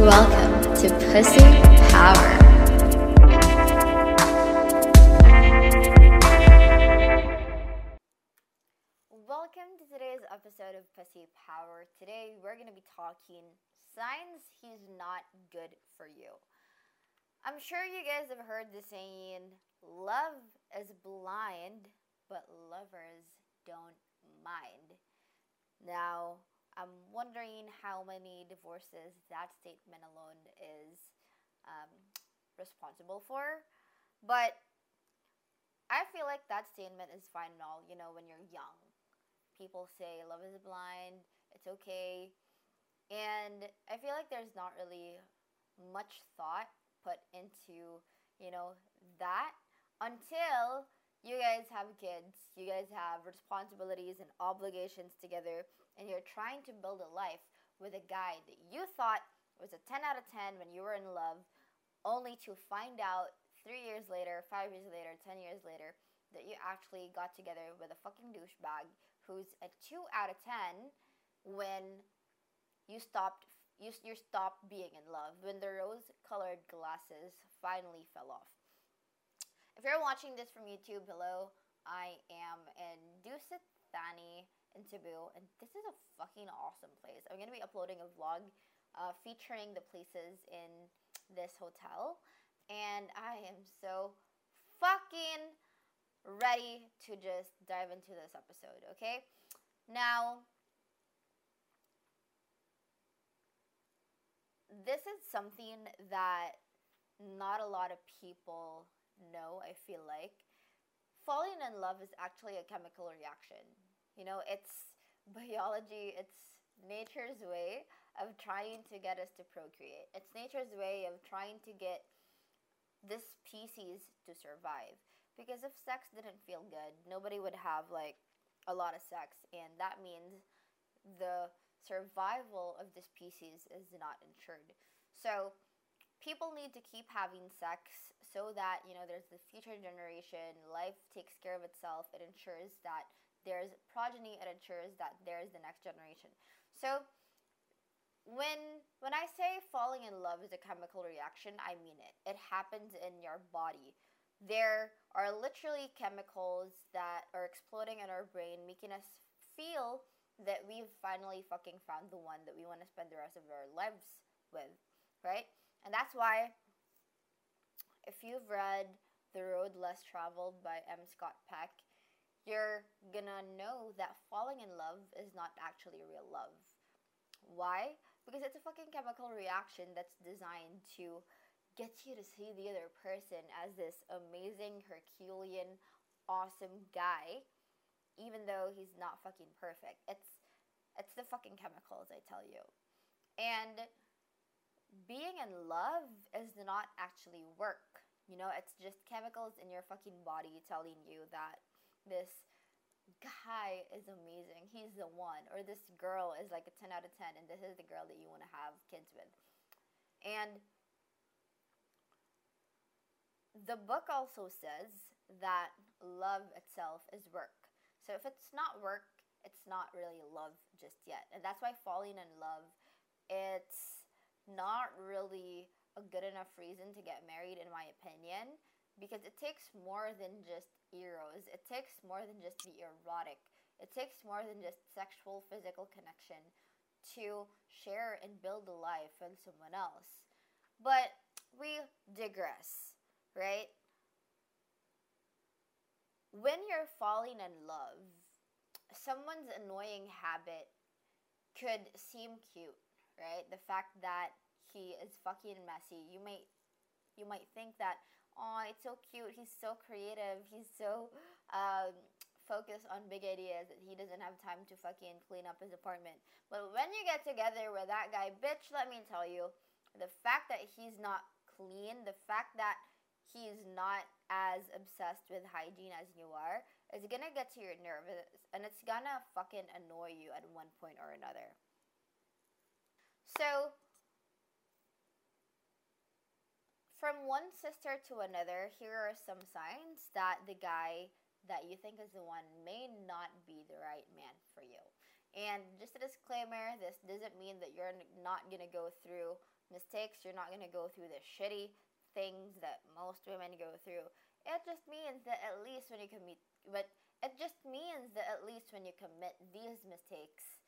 Welcome to Pussy Power. Welcome to today's episode of Pussy Power. Today we're going to be talking signs he's not good for you. I'm sure you guys have heard the saying, love is blind, but lovers don't mind. Now, I'm wondering how many divorces that statement alone is um, responsible for. But I feel like that statement is fine and all, you know, when you're young. People say love is blind, it's okay. And I feel like there's not really much thought put into, you know, that until you guys have kids, you guys have responsibilities and obligations together, and you're trying to build a life with a guy that you thought was a 10 out of 10 when you were in love, only to find out three years later, five years later, 10 years later, that you actually got together with a fucking douchebag who's a 2 out of 10 when you stopped you, you stopped being in love when the rose colored glasses finally fell off. If you're watching this from YouTube, hello, I am in Dusit Thani in Cebu, and this is a fucking awesome place. I'm gonna be uploading a vlog uh, featuring the places in this hotel, and I am so fucking ready to just dive into this episode, okay? Now, this is something that not a lot of people know, I feel like. Falling in love is actually a chemical reaction. You know, it's biology, it's nature's way of trying to get us to procreate. It's nature's way of trying to get this species to survive. Because if sex didn't feel good, nobody would have like a lot of sex, and that means the survival of the species is not ensured. So people need to keep having sex so that you know there's the future generation life takes care of itself it ensures that there's progeny it ensures that there's the next generation so when when i say falling in love is a chemical reaction i mean it it happens in your body there are literally chemicals that are exploding in our brain making us feel that we've finally fucking found the one that we want to spend the rest of our lives with, right? And that's why if you've read The Road Less Traveled by M. Scott Peck, you're gonna know that falling in love is not actually real love. Why? Because it's a fucking chemical reaction that's designed to get you to see the other person as this amazing, Herculean, awesome guy even though he's not fucking perfect. It's it's the fucking chemicals, I tell you. And being in love is not actually work. You know, it's just chemicals in your fucking body telling you that this guy is amazing. He's the one. Or this girl is like a 10 out of 10 and this is the girl that you want to have kids with. And the book also says that love itself is work. So if it's not work, it's not really love just yet. And that's why falling in love, it's not really a good enough reason to get married, in my opinion, because it takes more than just eros. It takes more than just the erotic. It takes more than just sexual, physical connection to share and build a life with someone else. But we digress, right? when you're falling in love, someone's annoying habit could seem cute, right? The fact that he is fucking messy. You might you might think that, oh, it's so cute. He's so creative. He's so um, focus on big ideas that he doesn't have time to fucking clean up his apartment. But when you get together with that guy, bitch, let me tell you, the fact that he's not clean, the fact that he's not as obsessed with hygiene as you are, is gonna get to your nerves and it's gonna fucking annoy you at one point or another. So, from one sister to another, here are some signs that the guy that you think is the one may not be the right man for you. And just a disclaimer this doesn't mean that you're not gonna go through mistakes, you're not gonna go through the shitty things that most women go through. It just means that at least when you commit, but it just means that at least when you commit these mistakes,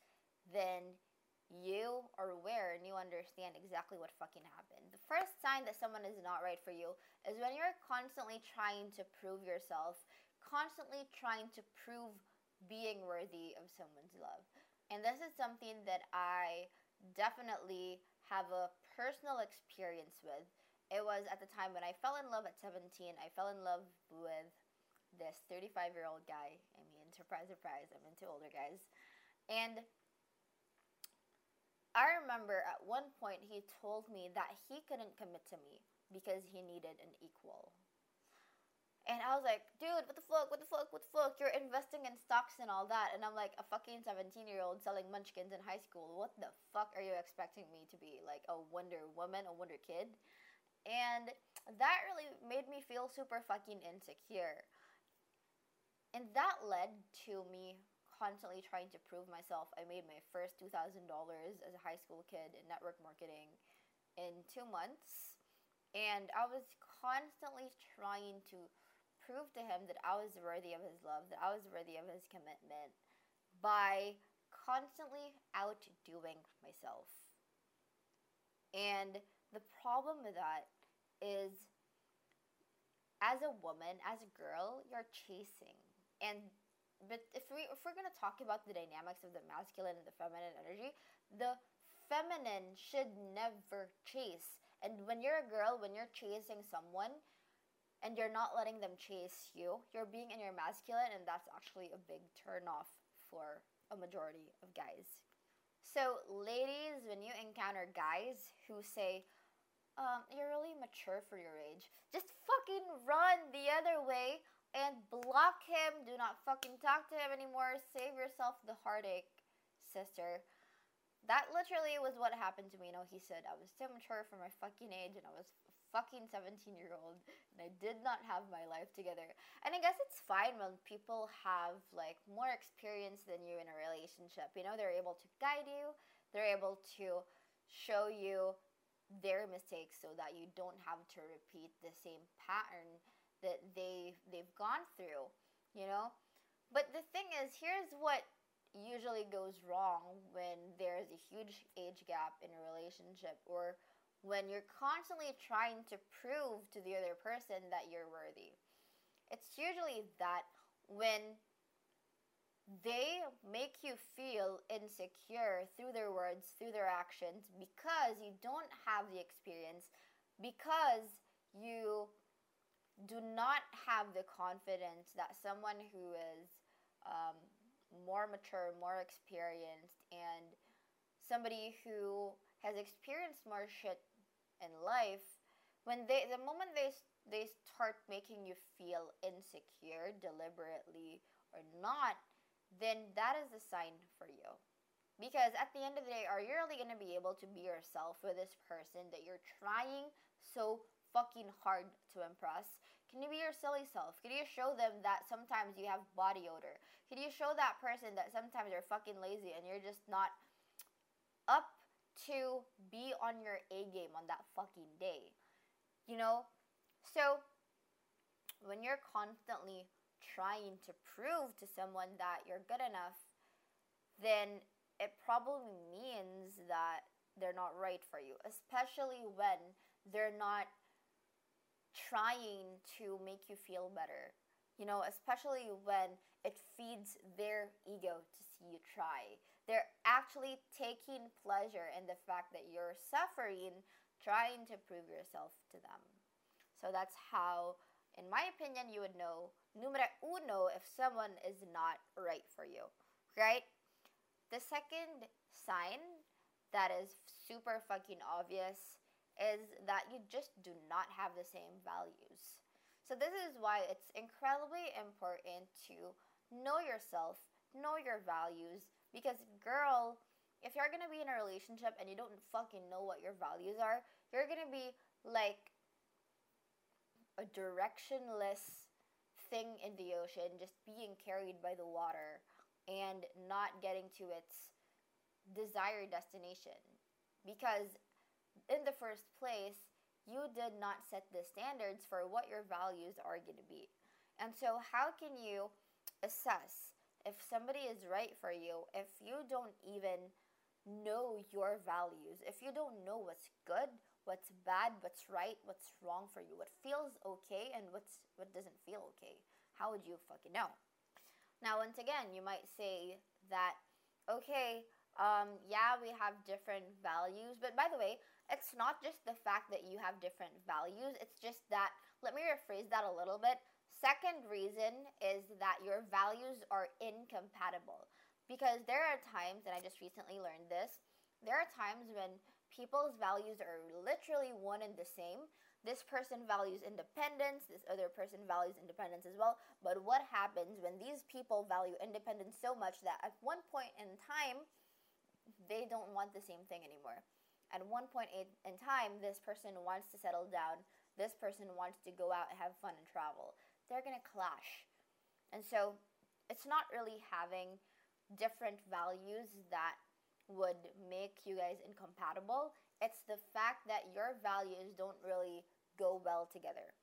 then you are aware and you understand exactly what fucking happened. First sign that someone is not right for you is when you're constantly trying to prove yourself, constantly trying to prove being worthy of someone's love. And this is something that I definitely have a personal experience with. It was at the time when I fell in love at 17. I fell in love with this 35 year old guy. I mean, surprise, surprise, I'm into older guys. And I remember at one point he told me that he couldn't commit to me because he needed an equal. And I was like, dude, what the fuck, what the fuck, what the fuck? You're investing in stocks and all that. And I'm like, a fucking 17 year old selling munchkins in high school. What the fuck are you expecting me to be? Like a Wonder Woman, a Wonder Kid? And that really made me feel super fucking insecure. And that led to me constantly trying to prove myself. I made my first $2,000 as a high school kid in network marketing in two months. And I was constantly trying to prove to him that I was worthy of his love, that I was worthy of his commitment by constantly outdoing myself. And the problem with that is as a woman, as a girl, you're chasing. And but if we if we're gonna talk about the dynamics of the masculine and the feminine energy, the feminine should never chase. And when you're a girl, when you're chasing someone and you're not letting them chase you, you're being in your masculine, and that's actually a big turn off for a majority of guys. So, ladies, when you encounter guys who say, um, you're really mature for your age, just fucking run the other way and block him. Do not fucking talk to him anymore. Save yourself the heartache, sister. That literally was what happened to me. You know, he said I was too mature for my fucking age and I was fucking 17 year old and I did not have my life together. And I guess it's fine when people have like more experience than you in a relationship. You know, they're able to guide you, they're able to show you their mistakes so that you don't have to repeat the same pattern that they they've gone through, you know? But the thing is, here's what usually goes wrong when there's a huge age gap in a relationship or when you're constantly trying to prove to the other person that you're worthy. It's usually that when they make you feel insecure through their words, through their actions, because you don't have the experience, because you do not have the confidence that someone who is um, more mature, more experienced, and somebody who has experienced more shit in life, when they the moment they they start making you feel insecure deliberately or not, then that is a sign for you. Because at the end of the day, are you really going to be able to be yourself with this person that you're trying so fucking hard to impress? Can you be your silly self? Can you show them that sometimes you have body odor? Can you show that person that sometimes you're fucking lazy and you're just not up to be on your A game on that fucking day? You know? So, when you're constantly trying to prove to someone that you're good enough, then it probably means that they're not right for you, especially when they're not trying to make you feel better. You know, especially when it feeds their ego to see you try. They're actually taking pleasure in the fact that you're suffering trying to prove yourself to them. So that's how, in my opinion, you would know numero uno if someone is not right for you, right? The second sign that is super fucking obvious is that you just do not have the same values. So, this is why it's incredibly important to know yourself, know your values, because, girl, if you're gonna be in a relationship and you don't fucking know what your values are, you're gonna be like a directionless thing in the ocean, just being carried by the water and not getting to its desired destination. Because in the first place, you did not set the standards for what your values are going to be. And so, how can you assess if somebody is right for you if you don't even know your values? If you don't know what's good, what's bad, what's right, what's wrong for you, what feels okay, and what's what doesn't feel okay? How would you fucking know? Now, once again, you might say that, okay, um, yeah, we have different values, but by the way, it's not just the fact that you have different values, it's just that, let me rephrase that a little bit. Second reason is that your values are incompatible. Because there are times, and I just recently learned this, there are times when people's values are literally one and the same. This person values independence, this other person values independence as well. But what happens when these people value independence so much that at one point in time, they don't want the same thing anymore? At one point in time, this person wants to settle down, this person wants to go out and have fun and travel. They're going to clash. And so it's not really having different values that would make you guys incompatible. It's the fact that your values don't really go well together.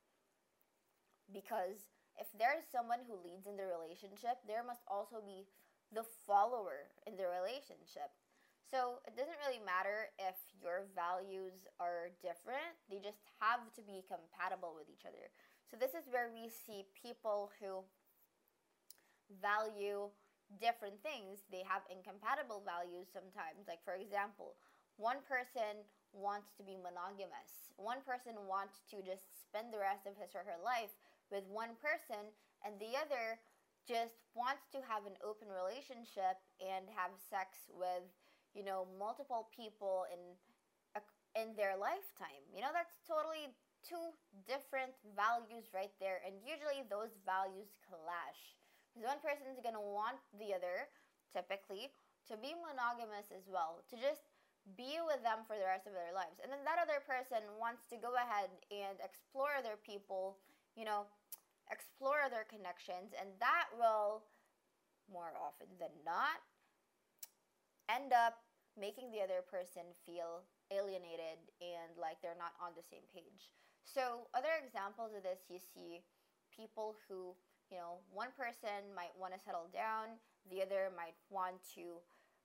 Because if there's someone who leads in the relationship, there must also be the follower in the relationship. So it doesn't really matter if your values are different, they just have to be compatible with each other. So this is where we see people who value different things. They have incompatible values sometimes. Like, for example, one person wants to be monogamous, one person wants to just spend the rest of his or her life with one person, and the other just wants to have an open relationship and have sex with you know, multiple people in in their lifetime. You know, that's totally two different values right there, and usually those values clash. Because one person is gonna want the other, typically, to be monogamous as well, to just be with them for the rest of their lives. And then that other person wants to go ahead and explore their people, you know, explore their connections, and that will, more often than not, end up making the other person feel alienated and like they're not on the same page. So, other examples of this, you see people who, you know, one person might want to settle down, the other might want to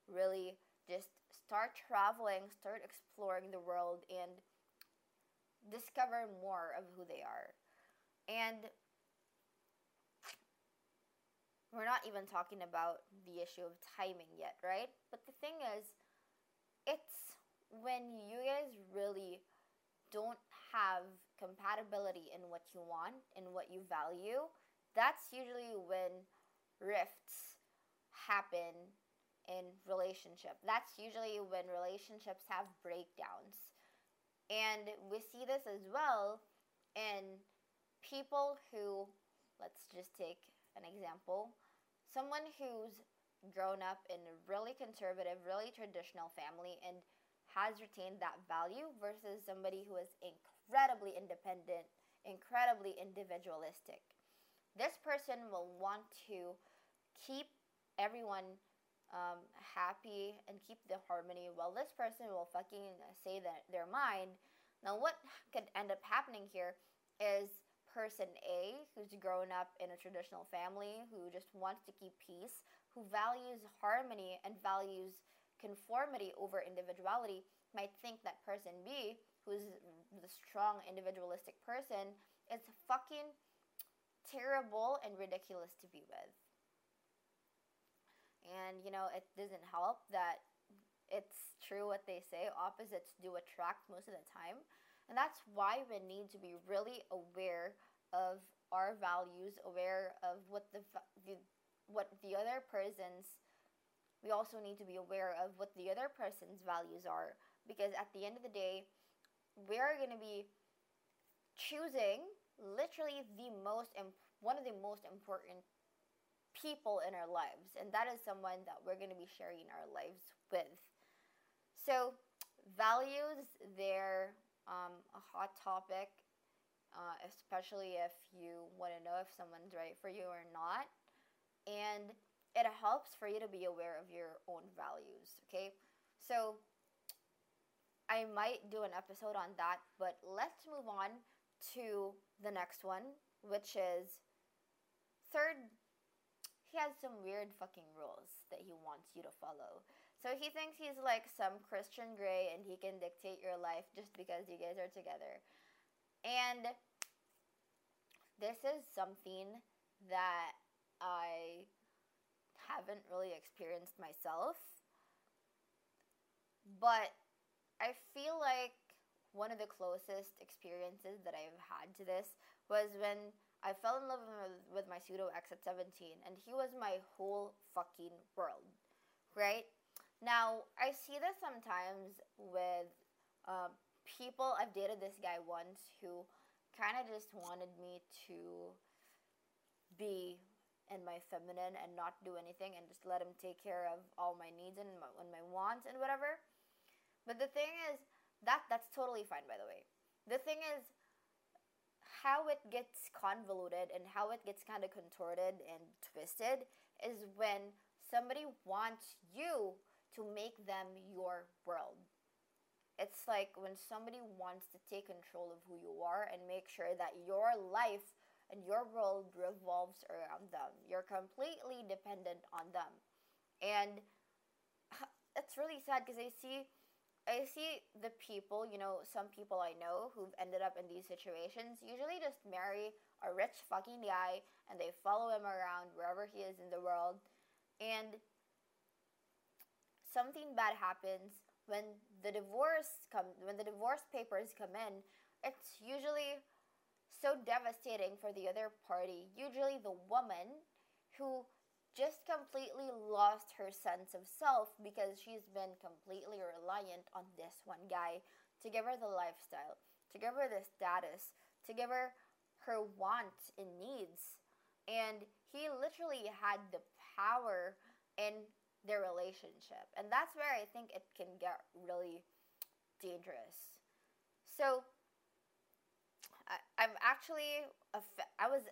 really just start traveling, start exploring the world, and discover more of who they are. And we're not even talking about the issue of timing yet, right? But the thing is, it's when you guys really don't have compatibility in what you want and what you value, that's usually when rifts happen in relationship. That's usually when relationships have breakdowns. And we see this as well in people who let's just take an example someone who's grown up in a really conservative, really traditional family and has retained that value versus somebody who is incredibly independent, incredibly individualistic. This person will want to keep everyone um, happy and keep the harmony, while this person will fucking say that their mind. Now, what could end up happening here is person A who's grown up in a traditional family, who just wants to keep peace, who values harmony and values conformity over individuality, might think that person B, who's the strong individualistic person, is fucking terrible and ridiculous to be with. And you know, it doesn't help that it's true what they say opposites do attract most of the time. And that's why we need to be really aware of our values, aware of what the, the other person's we also need to be aware of what the other person's values are because at the end of the day we're going to be choosing literally the most imp- one of the most important people in our lives and that is someone that we're going to be sharing our lives with. So values they're um, a hot topic uh, especially if you want to know if someone's right for you or not and it helps for you to be aware of your own values okay? So i might do an episode on that but let's move on to the next one which is third he has some weird fucking rules that he wants you to follow. So he thinks he's like some christian grey and he can dictate your life just because you guys are together. And this is something that I haven't really experienced myself. But I feel like one of the closest experiences that I've had to this was when I fell in love with, my pseudo ex at 17, and he was my whole fucking world, right? Now, I see this sometimes with uh, people. I've dated this guy once who kind of just wanted me to be in my feminine and not do anything and just let him take care of all my needs and my, and my wants and whatever. But the thing is, that that's totally fine by the way. The thing is how it gets convoluted and how it gets kind of contorted and twisted is when somebody wants you to make them your world. It's like when somebody wants to take control of who you are and make sure that your life and your world revolves around them. You're completely dependent on them. And it's really sad because I see I see the people, you know, some people I know who've ended up in these situations usually just marry a rich fucking guy and they follow him around wherever he is in the world. And something bad happens when the divorce come when the divorce papers come in, it's usually so devastating for the other party, usually the woman who just completely lost her sense of self because she's been completely reliant on this one guy to give her the lifestyle, to give her the status, to give her her wants and needs. And he literally had the power in their relationship. And that's where I think it can get really dangerous. So, I, I'm actually a fa- I was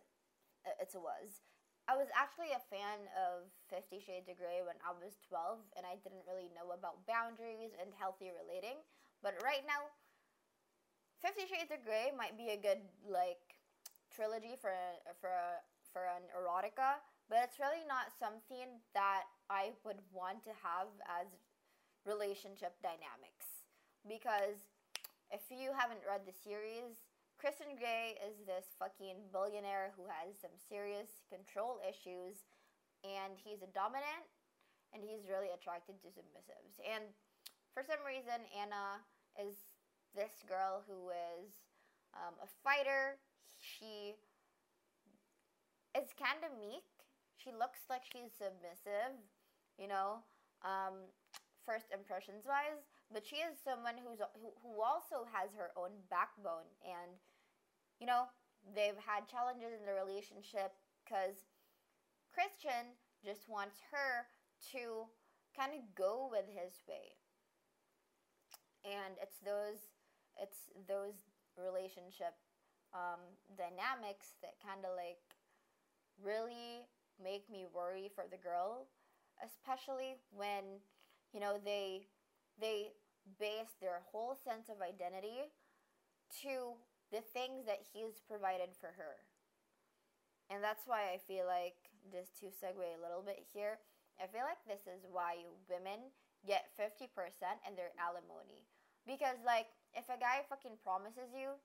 it's a was I was actually a fan of Fifty Shades of Grey when I was 12, and I didn't really know about boundaries and healthy relating. But right now, Fifty Shades of Grey might be a good like trilogy for for for an erotica, but it's really not something that I would want to have as relationship dynamics because if you haven't read the series, Christian Grey is this fucking billionaire who has some serious control issues, and he's a dominant, and he's really attracted to submissives. And for some reason, Ana is this girl who is um, a fighter. She is kind of meek. She looks like she's submissive, you know, um, first impressions wise, but she is someone who's who, who also has her own backbone and you know, they've had challenges in the relationship because Christian just wants her to kind of go with his way. And it's those it's those relationship um, dynamics that kind of like really make me worry for the girl, especially when you know they they base their whole sense of identity to the things that he's provided for her. And that's why I feel like, just to segue a little bit here, I feel like this is why women get 50% in their alimony. Because, like, if a guy fucking promises you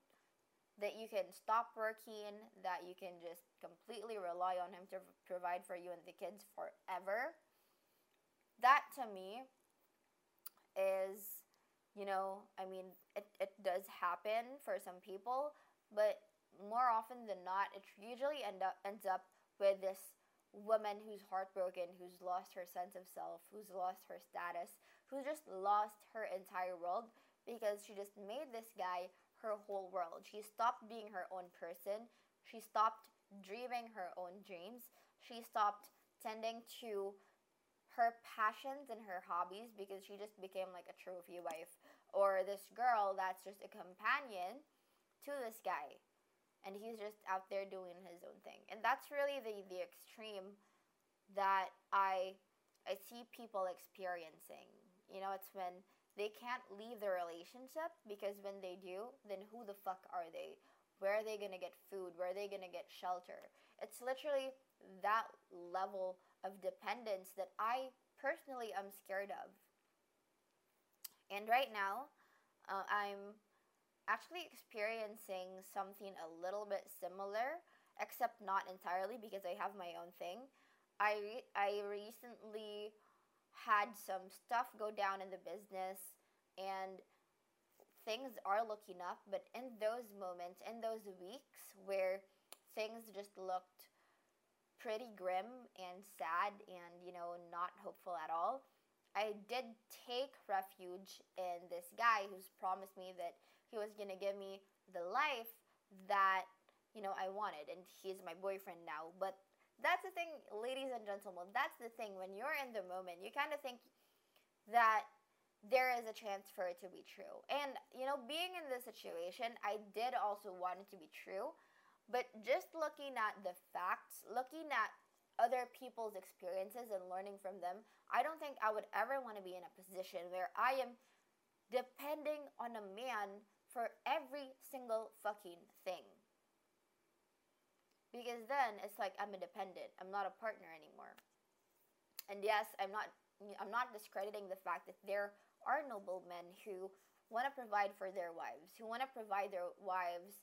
that you can stop working, that you can just completely rely on him to provide for you and the kids forever, that to me is you know, I mean, it, it does happen for some people, but more often than not, it usually end up ends up with this woman who's heartbroken, who's lost her sense of self, who's lost her status, who's just lost her entire world because she just made this guy her whole world. She stopped being her own person. She stopped dreaming her own dreams. She stopped tending to her passions and her hobbies because she just became like a trophy wife or this girl that's just a companion to this guy and he's just out there doing his own thing. And that's really the the extreme that I I see people experiencing. You know, it's when they can't leave the relationship because when they do, then who the fuck are they? Where are they going to get food? Where are they going to get shelter? It's literally that level of dependence that I personally am scared of. And right now, uh, I'm actually experiencing something a little bit similar, except not entirely because I have my own thing. I re- I recently had some stuff go down in the business and things are looking up, but in those moments, in those weeks where things just looked pretty grim and sad and, you know, not hopeful at all, I did take refuge in this guy who's promised me that he was going to give me the life that, you know, I wanted. And he's my boyfriend now. But that's the thing, ladies and gentlemen. That's the thing. When you're in the moment, you kind of think that there is a chance for it to be true. And, you know, being in this situation, I did also want it to be true. But just looking at the facts, looking at other people's experiences and learning from them, I don't think I would ever want to be in a position where I am depending on a man for every single fucking thing. Because then it's like I'm independent. I'm not a partner anymore. And yes, I'm not I'm not discrediting the fact that there are noble men who want to provide for their wives, who want to provide their wives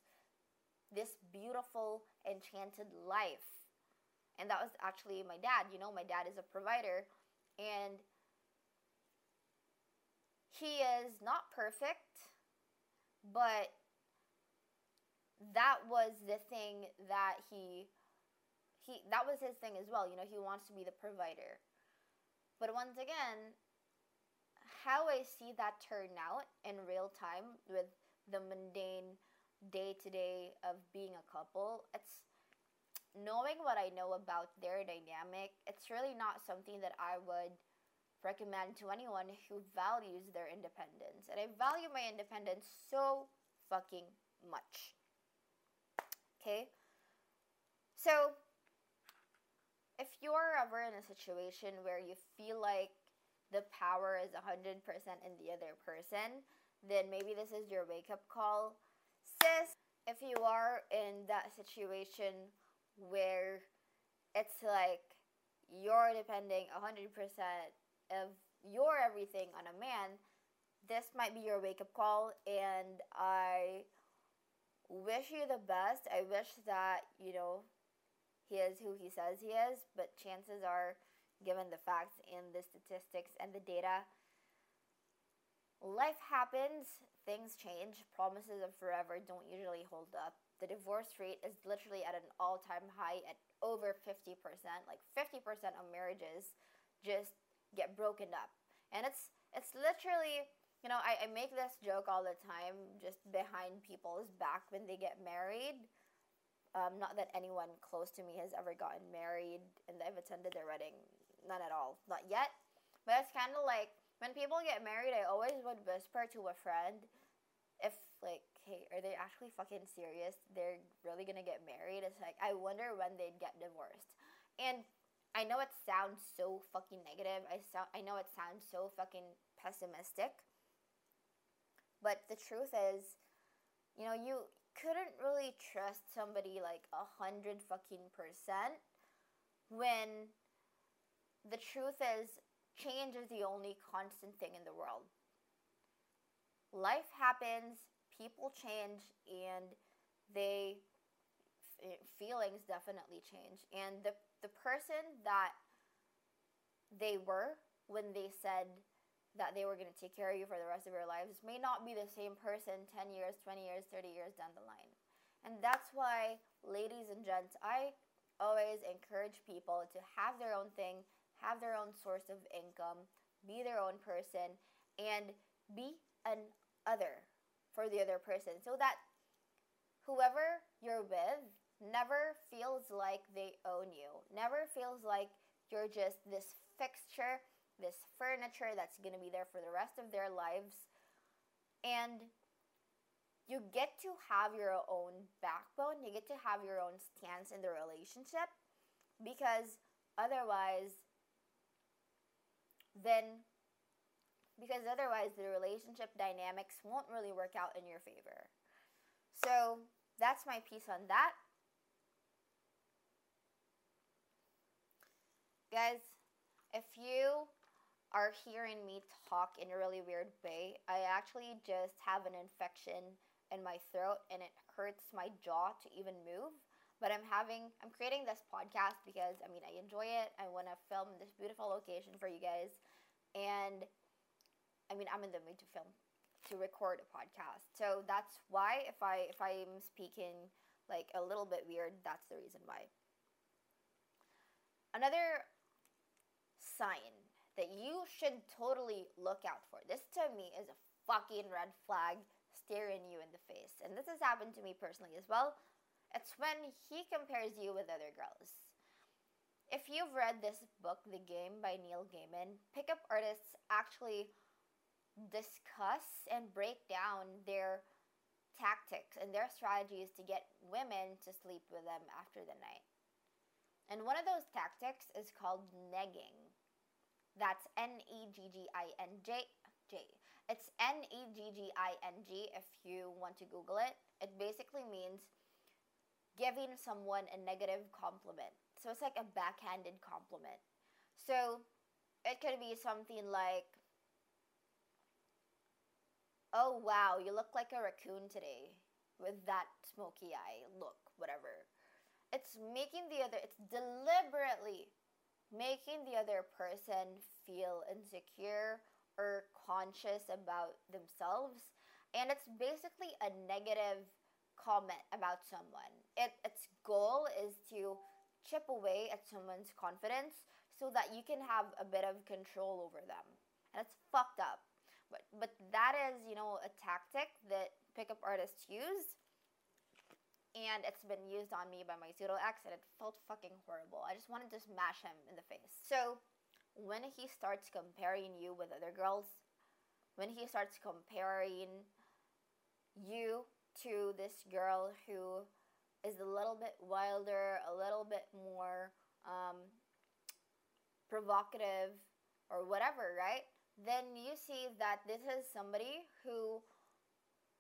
this beautiful enchanted life. And that was actually my dad. You know, my dad is a provider and he is not perfect but that was the thing that he he that was his thing as well you know he wants to be the provider but once again how i see that turn out in real time with the mundane day to day of being a couple it's knowing what i know about their dynamic it's really not something that i would recommend to anyone who values their independence. And I value my independence so fucking much. Okay? So, if you're ever in a situation where you feel like the power is 100% in the other person, then maybe this is your wake up call. If you are in that situation where it's like you're depending 100% of your everything on a man, this might be your wake up call. And I wish you the best. I wish that, you know, he is who he says he is, but chances are, given the facts and the statistics and the data, life happens, things change, promises of forever don't usually hold up. The divorce rate is literally at an all time high at over 50%. Like 50% of marriages just get broken up. And it's it's literally you know, I, I make this joke all the time just behind people's back when they get married. Um, not that anyone close to me has ever gotten married and I've attended their wedding. None at all. Not yet. But it's kind of like when people get married, I always would whisper to a friend like, hey, are they actually fucking serious? They're really gonna get married? It's like, I wonder when they'd get divorced. And I know it sounds so fucking negative. I sound I know it sounds so fucking pessimistic. But the truth is, you know, you couldn't really trust somebody like a hundred fucking percent when the truth is change is the only constant thing in the world. Life happens, people change, and they eh, feelings definitely change. And the the person that they were when they said that they were going to take care of you for the rest of your lives may not be the same person 10 years, 20 years, 30 years down the line. And that's why, ladies and gents, I always encourage people to have their own thing, have their own source of income, be their own person, and be an other for the other person so that whoever you're with never feels like they own you, never feels like you're just this fixture, this furniture that's going to be there for the rest of their lives. And you get to have your own backbone, you get to have your own stance in the relationship because otherwise, then, because otherwise the relationship dynamics won't really work out in your favor. So that's my piece on that. Guys, if you are hearing me talk in a really weird way, I actually just have an infection in my throat and it hurts my jaw to even move. But I'm having, I'm creating this podcast because I mean, I enjoy it. I want to film this beautiful location for you guys. And I mean, I'm in the mood to film, to record a podcast. So that's why if I, if I'm speaking like a little bit weird, that's the reason why. Another sign that you should totally look out for. This to me is a fucking red flag staring you in the face. And this has happened to me personally as well. It's when he compares you with other girls. If you've read this book, The Game by Neil Gaiman, pickup artists actually discuss and break down their tactics and their strategies to get women to sleep with them after the night. And one of those tactics is called negging. That's N E G G I N J J. It's N E G G I N G if you want to Google it. It basically means giving someone a negative compliment. So it's like a backhanded compliment. So it could be something like, oh wow, you look like a raccoon today with that smoky eye look, whatever. It's making the other, it's deliberately making the other person feel insecure or conscious about themselves. And it's basically a negative comment about someone. It, its goal is to chip away at someone's confidence so that you can have a bit of control over them. And it's fucked up. But, but that is, you know, a tactic that pickup artists use. And it's been used on me by my pseudo ex, and it felt fucking horrible. I just wanted to smash him in the face. So, when he starts comparing you with other girls, when he starts comparing you to this girl who is a little bit wilder, a little bit more um, provocative, or whatever, right? Then you see that this is somebody who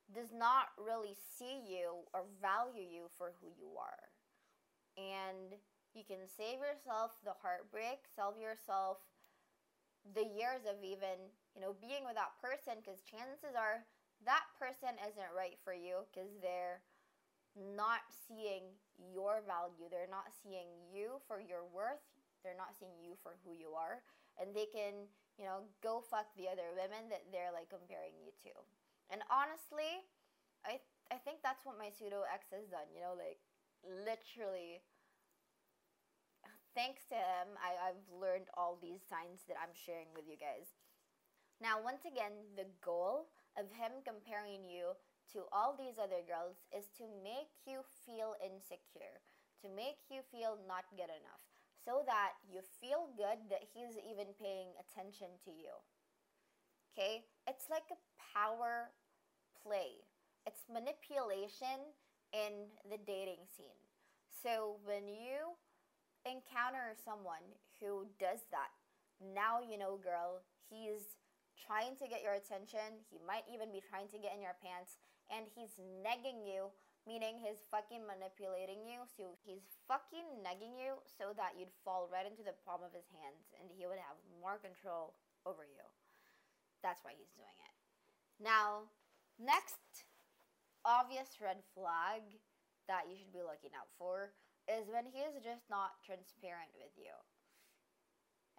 does not really see you or value you for who you are. And you can save yourself the heartbreak, save yourself the years of even, you know, being with that person because chances are that person isn't right for you because they're not seeing your value. They're not seeing you for your worth. They're not seeing you for who you are. And they can, you know, go fuck the other women that they're like comparing you to. And honestly, I I think that's what my pseudo ex has done, you know, like literally thanks to him, I, I've learned all these signs that I'm sharing with you guys. Now, once again, the goal of him comparing you to all these other girls is to make you feel insecure, to make you feel not good enough, so that you feel good that he's even paying attention to you. Okay? It's like a power play, it's manipulation in the dating scene. So when you encounter someone who does that, now you know, girl, he's trying to get your attention. He might even be trying to get in your pants, and he's negging you, meaning he's fucking manipulating you. So he's fucking negging you so that you'd fall right into the palm of his hands and he would have more control over you. That's why he's doing it. Now, next obvious red flag that you should be looking out for is when he is just not transparent with you.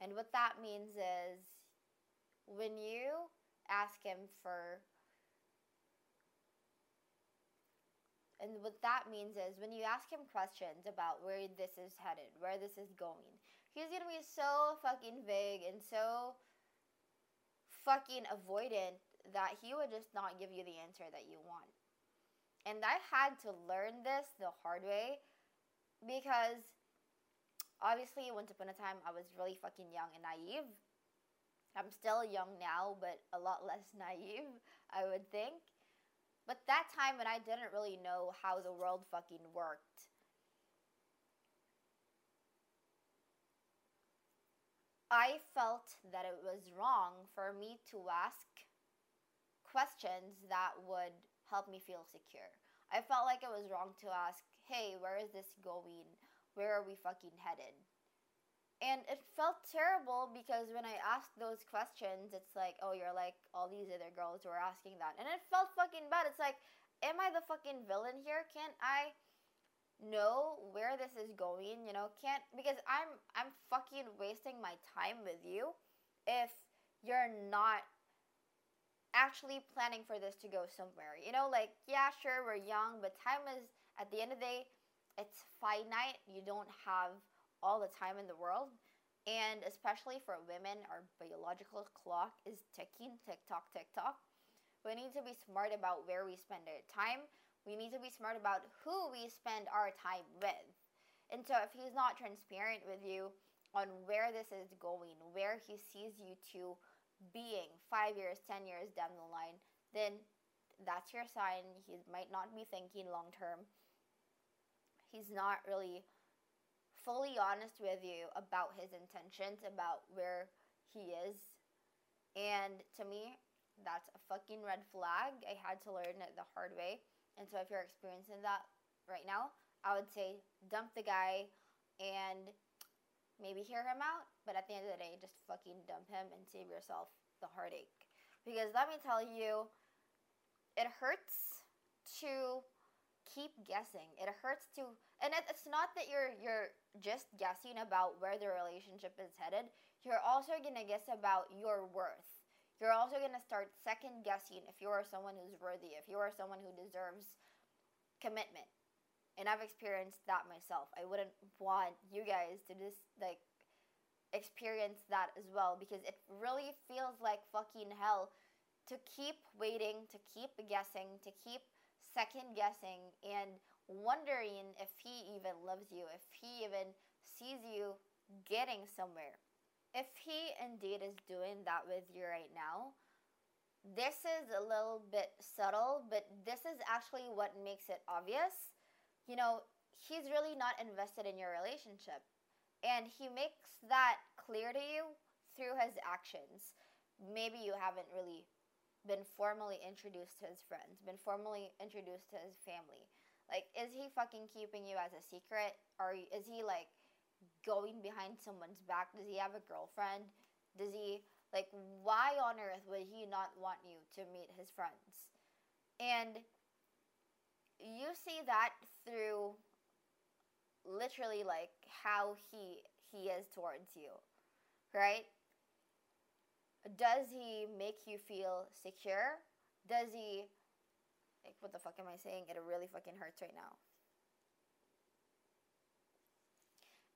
And what that means is when you ask him for And what that means is when you ask him questions about where this is headed, where this is going, he's gonna be so fucking vague and so fucking avoidant that he would just not give you the answer that you want. And I had to learn this the hard way because obviously once upon a time I was really fucking young and naive. I'm still young now, but a lot less naive, I would think. But that time when I didn't really know how the world fucking worked, I felt that it was wrong for me to ask questions that would help me feel secure. I felt like it was wrong to ask, hey, where is this going? Where are we fucking headed? And it felt terrible because when I asked those questions, it's like, oh, you're like all these other girls who are asking that. And it felt fucking bad. It's like, am I the fucking villain here? Can't I know where this is going? You know, can't because I'm I'm fucking wasting my time with you if you're not actually planning for this to go somewhere. You know, like, yeah, sure, we're young, but time is at the end of the day, it's finite. You don't have all the time in the world. And especially for women, our biological clock is ticking, tick tock, tick tock. We need to be smart about where we spend our time. We need to be smart about who we spend our time with. And so, if he's not transparent with you on where this is going, where he sees you to being five years, 10 years down the line, then that's your sign. He might not be thinking long term. He's not really fully honest with you about his intentions, about where he is. And to me, that's a fucking red flag. I had to learn it the hard way. And so if you're experiencing that right now, I would say dump the guy and maybe hear him out, but at the end of the day, just fucking dump him and save yourself the heartache. Because let me tell you, it hurts to keep guessing. It hurts to and it's not that you're you're just guessing about where the relationship is headed. You're also going to guess about your worth. You're also going to start second guessing if you are someone who's worthy, if you are someone who deserves commitment. And I've experienced that myself. I wouldn't want you guys to just like experience that as well because it really feels like fucking hell to keep waiting, to keep guessing, to keep second guessing and wondering if he even loves you, if he even sees you getting somewhere. If he indeed is doing that with you right now, this is a little bit subtle, but this is actually what makes it obvious. You know, he's really not invested in your relationship. And he makes that clear to you through his actions. Maybe you haven't really been formally introduced to his friends, been formally introduced to his family like, is he fucking keeping you as a secret? Or is he like going behind someone's back? Does he have a girlfriend? Does he, like, why on earth would he not want you to meet his friends? And you see that through literally like how he he is towards you right does he make you feel secure does he like, what the fuck am I saying? It really fucking hurts right now.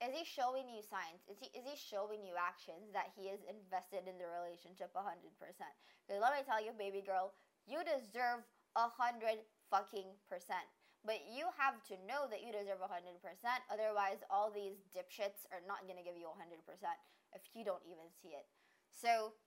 Is he showing you signs? Is he, is he showing you actions that he is invested in the relationship 100%? Because let me tell you, baby girl, you deserve 100 fucking percent. But you have to know that you deserve 100%. Otherwise, all these dipshits are not going to give you 100% if you don't even see it. So,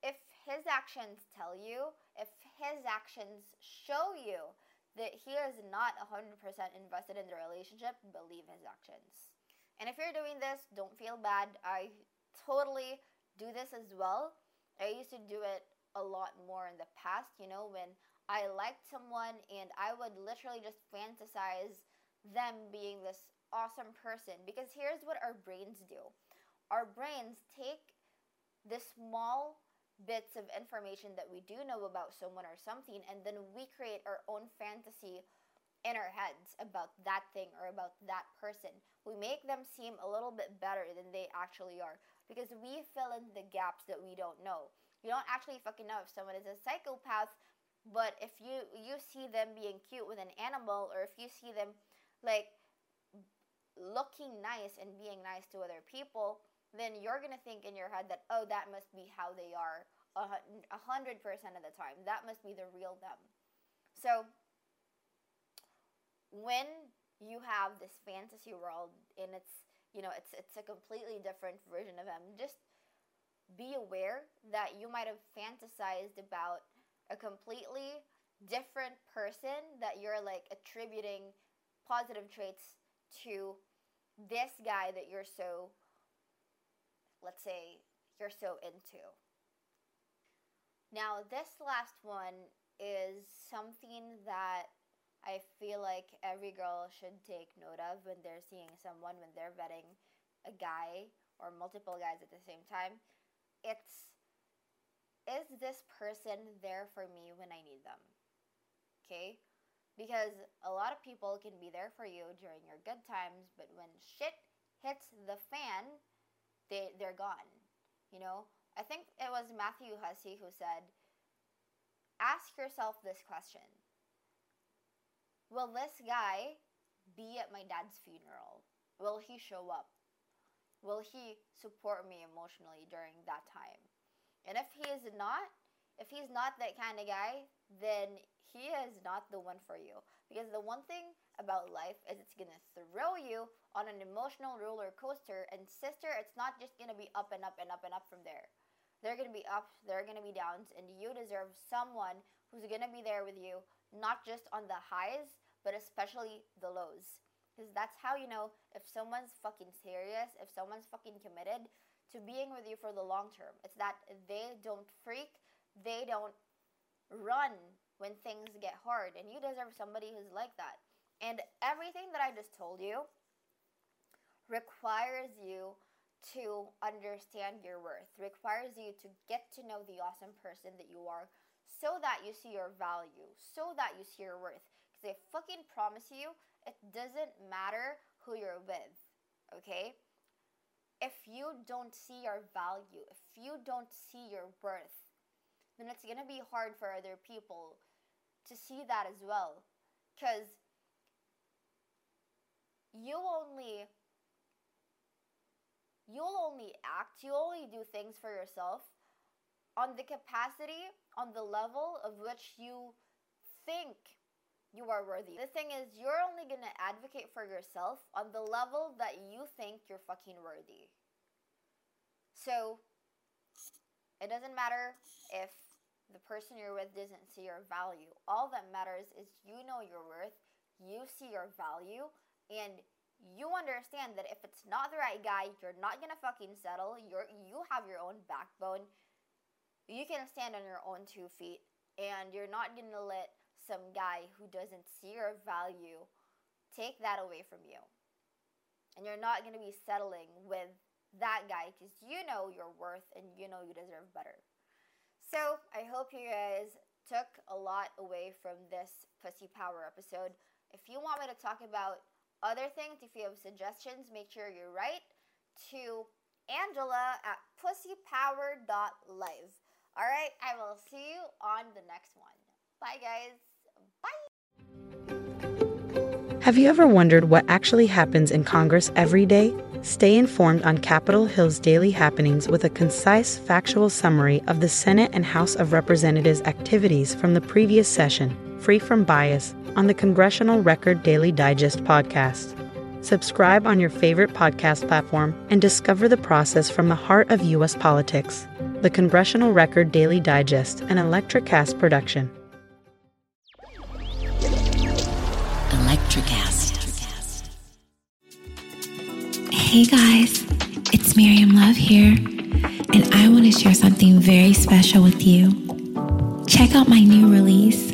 if his actions tell you, if his actions show you that he is not 100% invested in the relationship, believe his actions. And if you're doing this, don't feel bad. I totally do this as well. I used to do it a lot more in the past, you know, when I liked someone and I would literally just fantasize them being this awesome person. Because here's what our brains do our brains take this small bits of information that we do know about someone or something, and then we create our own fantasy in our heads about that thing or about that person. We make them seem a little bit better than they actually are because we fill in the gaps that we don't know. You don't actually fucking know if someone is a psychopath But if you you see them being cute with an animal, or if you see them like looking nice and being nice to other people, then you're gonna think in your head that oh that must be how they are a hundred percent of the time. That must be the real them. So when you have this fantasy world and it's you know it's it's a completely different version of them, just be aware that you might have fantasized about a completely different person that you're like attributing positive traits to this guy that you're so let's say you're so into. Now, this last one is something that I feel like every girl should take note of when they're seeing someone, when they're vetting a guy or multiple guys at the same time. It's is this person there for me when I need them? Okay? Because a lot of people can be there for you during your good times, but when shit hits the fan, they, they're gone. You know? I think it was Matthew Hussey who said, ask yourself this question Will this guy be at my dad's funeral? Will he show up? Will he support me emotionally during that time? And if he is not, if he's not that kind of guy, then he is not the one for you. Because the one thing about life is it's gonna throw you on an emotional roller coaster. And sister, it's not just gonna be up and up and up and up from there. They're gonna be ups, there are gonna be downs, and you deserve someone who's gonna be there with you, not just on the highs, but especially the lows. Because that's how you know if someone's fucking serious, if someone's fucking committed to being with you for the long term. It's that they don't freak, they don't run when things get hard. And you deserve somebody who's like that. And everything that I just told you requires you to understand your worth, requires you to get to know the awesome person that you are so that you see your value, so that you see your worth. Because I fucking promise you, it doesn't matter who you're with, okay? If you don't see your value, if you don't see your worth, then it's gonna be hard for other people to see that as well. Because you only you'll only act, You'll only do things for yourself on the capacity, on the level of which you think you are worthy. The thing is, you're only gonna advocate for yourself on the level that you think you're fucking worthy. So, it doesn't matter if the person you're with doesn't see your value. All that matters is you know your worth, you see your value, and you understand that if it's not the right guy, you're not gonna fucking settle. You're you have your own backbone. You can stand on your own two feet, and you're not gonna let some guy who doesn't see your value take that away from you. And you're not to be settling with that guy because you know your worth and you know you deserve better. So I hope you guys took a lot away from this Pussy Power episode. If you want me to talk about other things, if you have suggestions, make sure you write to Angela at pussypower.live. All right, I will see you on the next one. Bye, guys. Bye. Have you ever wondered what actually happens in Congress every day? Stay informed on Capitol Hill's daily happenings with a concise, factual summary of the Senate and House of Representatives activities from the previous session, free from bias, on the Congressional Record Daily Digest podcast. Subscribe on your favorite podcast platform and discover the process from the heart of U.S. politics. The Congressional Record Daily Digest, an Electrocast production. Electricast. Hey guys, it's Miriam Love here, and I want to share something very special with you. Check out my new release,